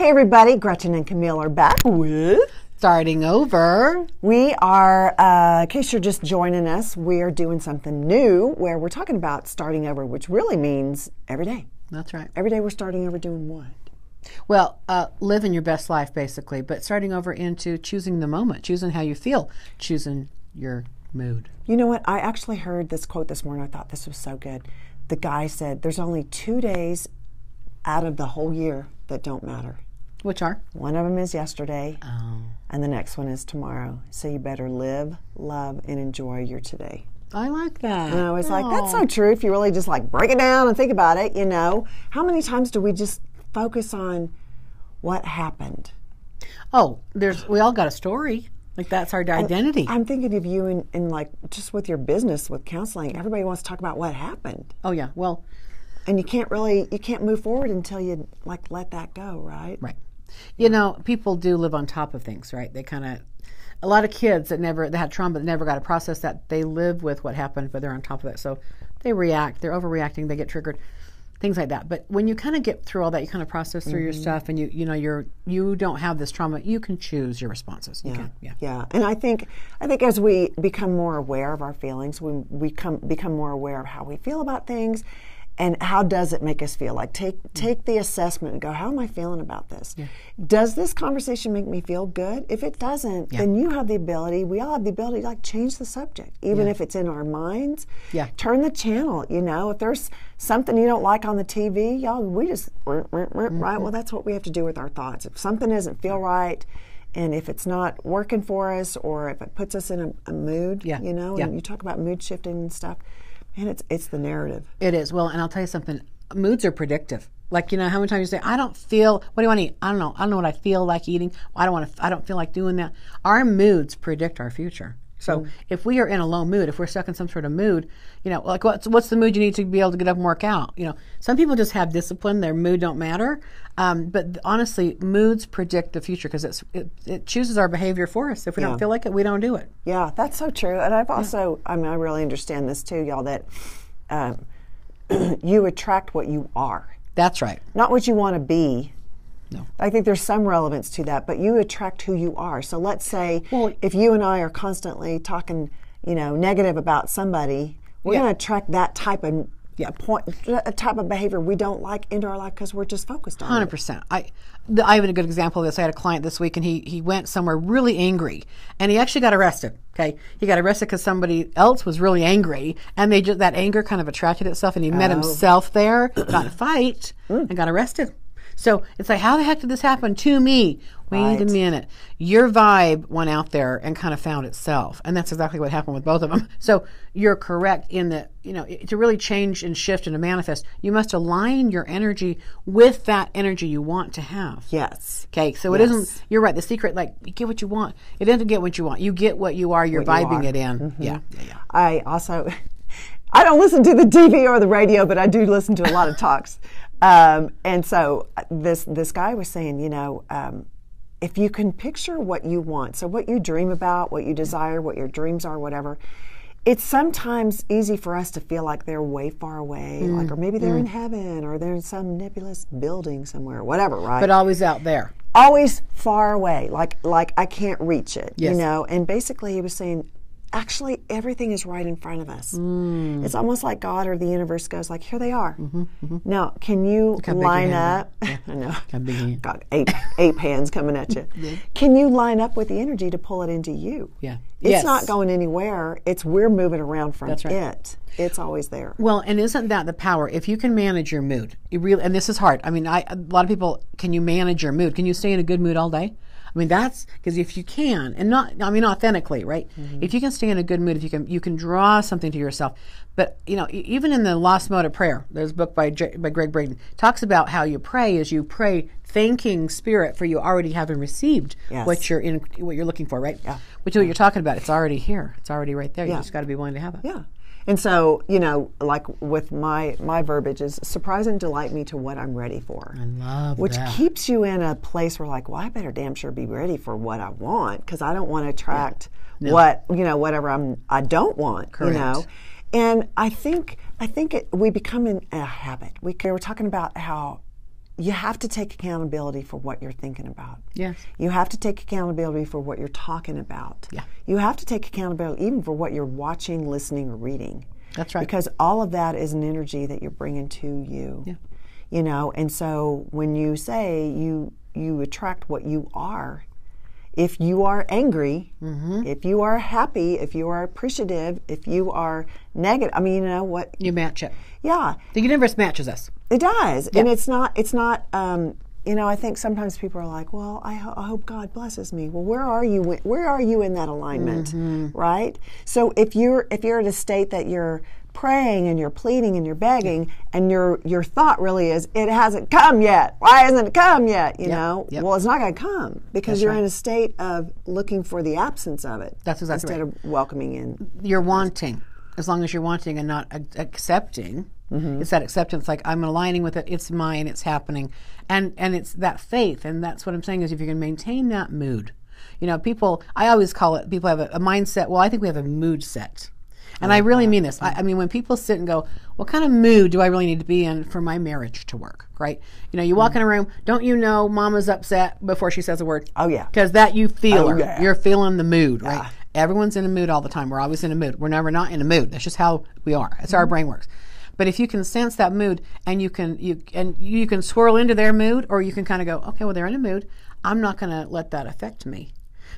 Hey, everybody, Gretchen and Camille are back with. Starting over. We are, uh, in case you're just joining us, we are doing something new where we're talking about starting over, which really means every day. That's right. Every day we're starting over doing what? Well, uh, living your best life, basically, but starting over into choosing the moment, choosing how you feel, choosing your mood. You know what? I actually heard this quote this morning. I thought this was so good. The guy said, There's only two days out of the whole year that don't matter. Which are? One of them is yesterday, Oh. and the next one is tomorrow. So you better live, love, and enjoy your today. I like that. And I was like, that's so true. If you really just like break it down and think about it, you know, how many times do we just focus on what happened? Oh, there's we all got a story. Like that's our identity. I'm thinking of you in, in like just with your business with counseling. Everybody wants to talk about what happened, oh yeah. Well, and you can't really you can't move forward until you like let that go, right? right. You know, people do live on top of things, right? They kind of a lot of kids that never that had trauma that never got to process that they live with what happened, but they're on top of it. So they react. They're overreacting. They get triggered. Things like that. But when you kind of get through all that, you kind of process through your mm-hmm. stuff, and you you know you're you don't have this trauma. You can choose your responses. You can. Yeah. Yeah, and I think I think as we become more aware of our feelings, we we come become more aware of how we feel about things, and how does it make us feel? Like take mm. take the assessment and go, how am I feeling about this? Does this conversation make me feel good? If it doesn't, then you have the ability. We all have the ability to like change the subject, even if it's in our minds. Yeah. turn the channel. You know, if there's something you don't like on the TV, y'all, we just right. Mm-hmm. Well, that's what we have to do with our thoughts. If something doesn't feel right and if it's not working for us or if it puts us in a, a mood, Yeah. you know, Yeah. and you talk about mood shifting and stuff, man, it's it's the narrative. It is. Well, and I'll tell you something. Moods are predictive. Like you know, how many times you say, "I don't feel." What do you want to eat? I don't know. I don't know what I feel like eating. I don't want to. I don't feel like doing that. Our moods predict our future. So if we are in a low mood, if we're stuck in some sort of mood, you know, like what's what's the mood you need to be able to get up and work out? You know, some people just have discipline; their mood don't matter. Um, but honestly, moods predict the future because it's it, it chooses our behavior for us. If we Yeah. don't feel like it, we don't do it. Yeah, that's so true. And I've also, I mean, I really understand this too, y'all. That um, you attract what you are, That's right. not what you want to be. No. I think there's some relevance to that, but you attract who you are. So let's say Well- if you and I are constantly talking, you know, negative about somebody, we're Yeah. going to attract that type of a point, a type of behavior we don't like into our life because we're just focused on Hundred it. percent. I, the, I have a good example of this. I had a client this week, and he he went somewhere really angry, and he actually got arrested. Okay, he got arrested because somebody else was really angry, and they just that anger kind of attracted itself, and he met oh. himself there, got in a fight, and got arrested. So it's like, how the heck did this happen to me? Wait a minute. Your vibe went out there and kind of found itself, and that's exactly what happened with both of them. So you're correct in that you know to really change and shift and to manifest, you must align your energy with that energy you want to have. Yes. Okay, so it isn't. You're right. The secret, like, you get what you want. It doesn't get what you want. You get what you are. You're What you vibing are. it in. Mm-hmm. Yeah, yeah, yeah. I also, I don't listen to the TV or the radio, but I do listen to a lot of talks. Um, and so uh, this this guy was saying, you know, um, if you can picture what you want, so what you dream about, what you desire, what your dreams are, whatever. It's sometimes easy for us to feel like they're way far away, Mm, like, or maybe they're in heaven, or they're in some nebulous building somewhere, whatever, right? But always out there. always far away like like i can't reach it Yes. you know and basically he was saying actually everything is right in front of us Mm. it's almost like god or the universe goes like here they are now can you Mm-hmm, line up i know Got big hand. got eight eight hands coming at you can you line up with the energy to pull it into you Yeah. it's Yes. not going anywhere it's we're moving around from right. it it's always there Well, and isn't that the power? If you can manage your mood, you really, and this is hard. I mean, I, a lot of people, can you manage your mood? Can you stay in a good mood all day? I mean, that's because if you can, and not, I mean, authentically, right? Mm-hmm. If you can stay in a good mood, if you can, you can draw something to yourself. But you know, even in the Lost Mode of Prayer, there's a book by J, by Gregg Braden talks about how you pray is you pray thanking Spirit for you already having received Yes. what you're in, what you're looking for, right? Yeah. Which is what you're talking about. It's already here. It's already right there. You just got to be willing to have it. Yeah. And so, you know, like with my my verbiage is surprise and delight me to what I'm ready for. I love that. Which that. keeps you in a place where like, well, I better damn sure be ready for what I want because I don't want to attract what, you know, whatever I'm I don't want, Correct. you know. And I think I think it, we become in a habit. We we were talking about how you have to take accountability for what you're thinking about. Yes. You have to take accountability for what you're talking about. Yeah. You have to take accountability even for what you're watching, listening, or reading. That's right. Because all of that is an energy that you're bringing to you. Yeah. You know, and so when you say you you attract what you are, if you are angry, Mm-hmm. if you are happy, if you are appreciative, if you are negative, I mean, you know what? You match it. Yeah, The universe matches us. it does, and it's not. It's not. Um, you know, I think sometimes people are like, "Well, I, ho- I hope God blesses me." Well, where are you? Where are you in that alignment? Mm-hmm. Right. So if you're if you're at a state that you're praying and you're pleading and you're begging, and your your thought really is, "It hasn't come yet. Why hasn't it come yet?" You know. Yep. Well, it's not going to come because That's you're right. in a state of looking for the absence of it. That's exactly instead of welcoming in. You're wanting, as long as you're wanting and not ac- accepting. Mm-hmm. It's that acceptance, like I'm aligning with it. It's mine. It's happening, and and it's that faith. And that's what I'm saying is if you can maintain that mood, you know, people. I always call it. People have a, a mindset. Well, I think we have a mood set. And I really mean this. I, I mean, when people sit and go, what kind of mood do I really need to be in for my marriage to work? Right? You know, you walk mm. in a room, don't you know mama's upset before she says a word? Oh, yeah. Because that you feel Oh, her. yeah. You're feeling the mood, right? Everyone's in a mood all the time. We're always in a mood. We're never not in a mood. That's just how we are. That's how our mm-hmm. brain works. But if you can sense that mood and you can you and you can swirl into their mood, or you can kind of go, okay, well they're in a mood. I'm not going to let that affect me.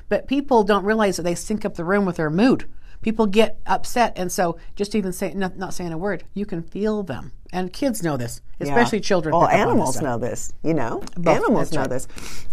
But people don't realize that they sync up the room with their mood. People get upset, and so just even saying not, not saying a word, you can feel them. And kids know this, especially Yeah. children. Well, animals know this. You know, animals that's know right. this.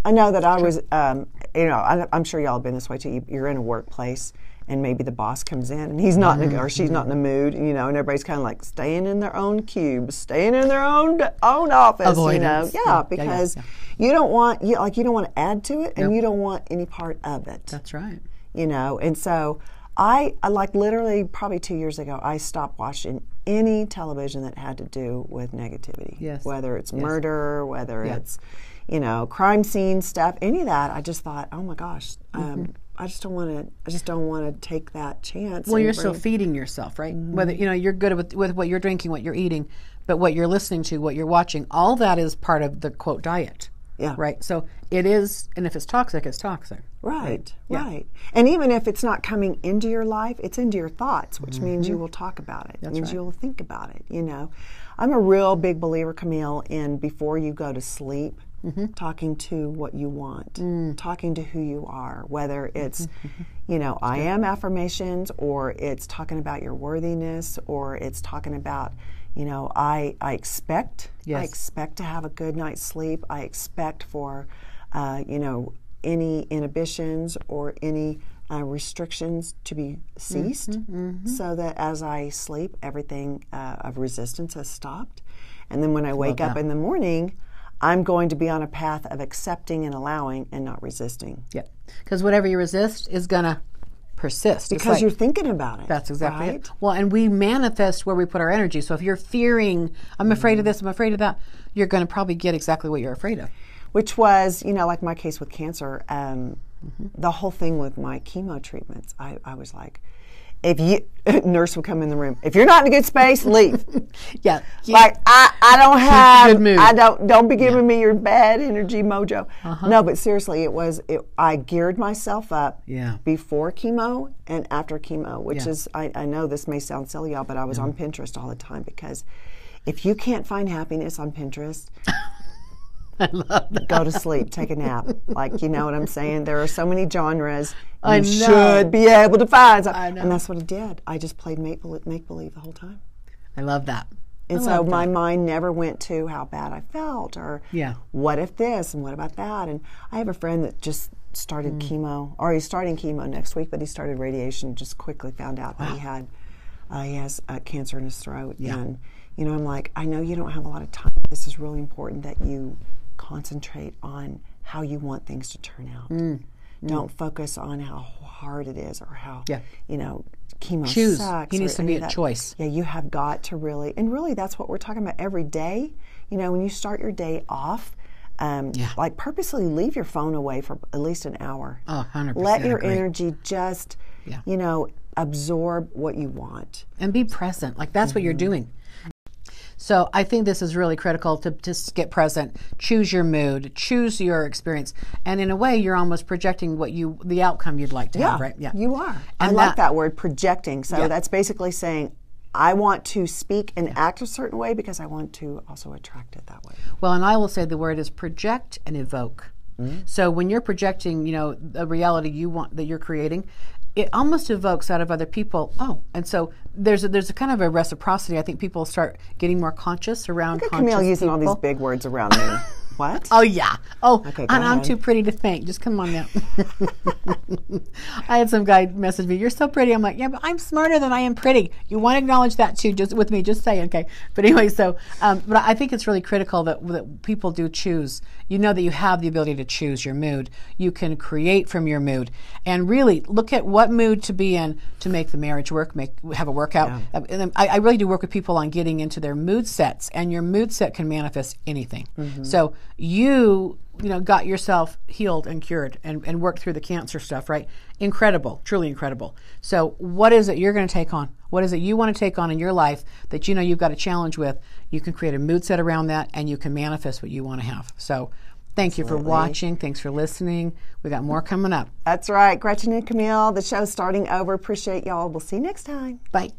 I know that I was. Um, you know, I, I'm sure y'all have been this way too. You- You're in a workplace. And maybe the boss comes in and he's not in a, or she's not in a mood, you know, and everybody's kind of like staying in their own cubes, staying in their own own office, Avoidance. you know, Yeah, yeah, yeah, yeah, because yeah. you don't want you like you don't want to add to it, and you don't want any part of it That's right. you know and so I, like literally probably two years ago i stopped watching any television that had to do with negativity Yes. whether it's murder whether Yeah. it's you know crime scene stuff any of that i just thought oh my gosh um, Mm-hmm. i just don't want to i just don't want to take that chance Well, you're still feeding yourself, right? Whether you know you're good with with what you're drinking, what you're eating, but what you're listening to, what you're watching, all that is part of the quote diet. Yeah. Right. So it is, and if it's toxic, it's toxic. Right, Yeah. right. And even if it's not coming into your life, it's into your thoughts, which means you will talk about it. It means Mm-hmm. right. you'll think about it, you know. I'm a real big believer, Camille, in before you go to sleep, Mm-hmm. talking to what you want, Mm. talking to who you are, whether it's, Mm-hmm. you know, I am affirmations or it's talking about your worthiness or it's talking about, you know, I, I expect, I expect to have a good night's sleep. I expect for, uh, you know, any inhibitions or any uh, restrictions to be ceased so that as I sleep, everything uh, of resistance has stopped. And then when I wake up in the morning, I'm going to be on a path of accepting and allowing and not resisting. Yeah. Because whatever you resist is gonna persist. Because like- you're thinking about it. That's exactly right? it. Well, and we manifest where we put our energy. So if you're fearing, I'm afraid of this, I'm afraid of that, you're going to probably get exactly what you're afraid of. which was, you know, like my case with cancer, um, the whole thing with my chemo treatments, I, I was like, if you, nurse would come in the room, if you're not in a good space, leave. Yeah. like I, I don't have, good mood. I don't, don't be giving me your bad energy mojo. Uh-huh. No, but seriously, it was, it, I geared myself up Yeah. before chemo and after chemo, which Yeah. is, I, I know this may sound silly, y'all, but I was on Pinterest all the time because if you can't find happiness on Pinterest, go to sleep, take a nap. Like, you know what I'm saying? There are so many genres. You I should be able to find. I. And that's what I did. I just played make believe, make believe the whole time. I love that. And I so my that. mind never went to how bad I felt or Yeah. what if this and what about that. And I have a friend that just started Mm. chemo, or he's starting chemo next week, but he started radiation. Just quickly found out that he had uh, he has uh, cancer in his throat. And you know, I'm like, I know you don't have a lot of time. This is really important that you concentrate on how you want things to turn out. Don't focus on how hard it is or how Yeah. you know chemo Choose. sucks. Needs or to be a choice. Yeah, you have got to really, and really, that's what we're talking about every day. You know, when you start your day off, um, Yeah. like purposely leave your phone away for at least an hour. Oh, 100% Let your agree. energy just, Yeah. you know, absorb what you want. and be present. Like that's what you're Mm-hmm. doing. So I think this is really critical to just get present, choose your mood, choose your experience, and in a way, you're almost projecting what you the outcome you'd like to Yeah, have, right? Yeah, you are. I And like that- that word, projecting. So Yeah. that's basically saying, I want to speak and act a certain way because I want to also attract it that way. Well, and I will say the word is project and evoke. Mm-hmm. So when you're projecting, you know, the reality you want that you're creating, it almost evokes out of other people. Oh, and so there's a, there's a kind of a reciprocity. I think people start getting more conscious around. Look at Camille using all these big words around me. what? Oh yeah. Oh, Okay, and I'm too pretty to think. Just come on now. I had some guy message me. You're so pretty. I'm like, yeah, but I'm smarter than I am pretty. You want to acknowledge that too, just with me. Just saying, okay. But anyway, so um, but I think it's really critical that that people do choose. You know that you have the ability to choose your mood. You can create from your mood, and really look at what mood to be in to make the marriage work. Make have a workout. Uh, and I, I really do work with people on getting into their mood sets, and your mood set can manifest anything. So you you know got yourself healed and cured and, and worked through the cancer stuff right? Incredible truly incredible. So what is it you're going to take on? What is it you want to take on in your life that you know you've got a challenge with? You can create a mood set around that and you can manifest what you want to have. So thank you for watching. Thanks for listening. We got more coming up. That's right. Gretchen and Camille, the show's starting over. Appreciate y'all. We'll see you next time. bye